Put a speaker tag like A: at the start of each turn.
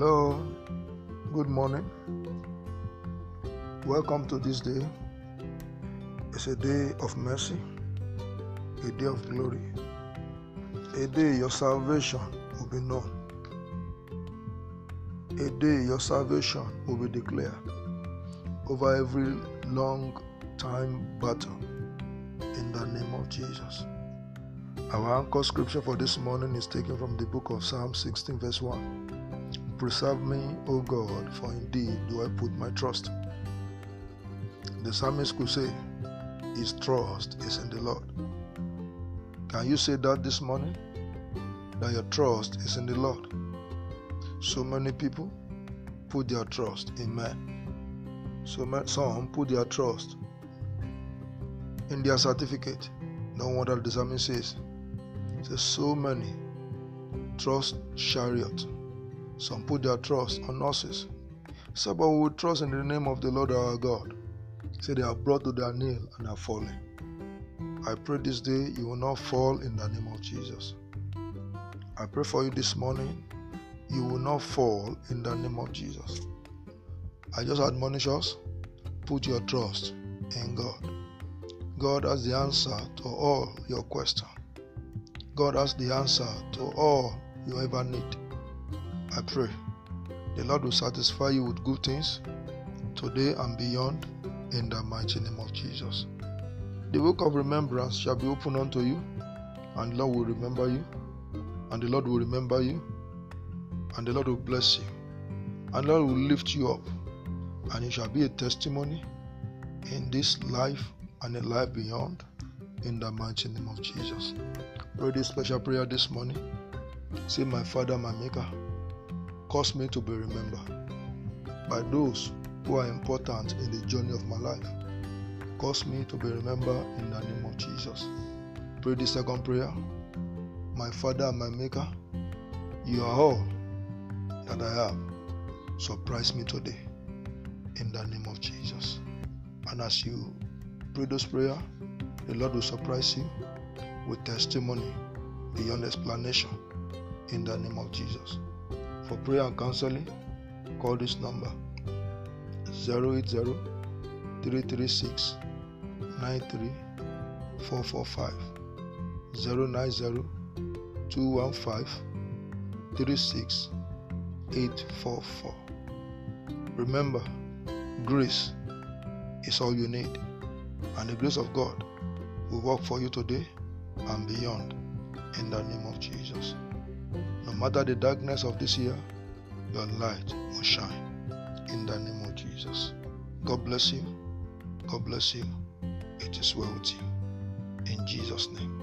A: Hello, good morning. Welcome to this day. It's a day of mercy, a day of glory, a day your salvation will be known, a day your salvation will be declared over every long time battle in the name of Jesus. Our anchor scripture for this morning is taken from the book of Psalm 16, verse 1. Preserve me, O God, for indeed do I put my trust. The psalmist could say, His trust is in the Lord. Can you say that this morning? That your trust is in the Lord. So many people put their trust in man. So some put their trust in their certificate. No wonder the psalmist says, says so many trust chariot. Some put their trust on horses. So, but we will trust in the name of the Lord our God. Say they are brought to their knee and are falling. I pray this day you will not fall in the name of Jesus. I pray for you this morning, you will not fall in the name of Jesus. I just admonish us, put your trust in God. God has the answer to all your questions. God has the answer to all you ever need. I pray the Lord will satisfy you with good things today and beyond in the mighty name of Jesus. The book of remembrance shall be opened unto you, and the Lord will remember you, and the Lord will remember you, and the Lord will bless you, and the Lord will lift you up, and it shall be a testimony in this life and a life beyond in the mighty name of Jesus. Pray this special prayer this morning. Say, My Father, my Maker, cause me to be remembered by those who are important in the journey of my life. Cause me to be remembered in the name of Jesus. Pray the second prayer. My Father and my Maker, you are all that I have. Surprise me today in the name of Jesus. And as you pray those prayer, the Lord will surprise you with testimony beyond explanation in the name of Jesus. For prayer and counseling, call this number 080 336 93445 090 215 36 844. Remember, grace is all you need, and the grace of God will work for you today and beyond in the name of Jesus. No matter the darkness of this year, your light will shine in the name of Jesus. God bless you. God bless you. It is well with you. In Jesus' name.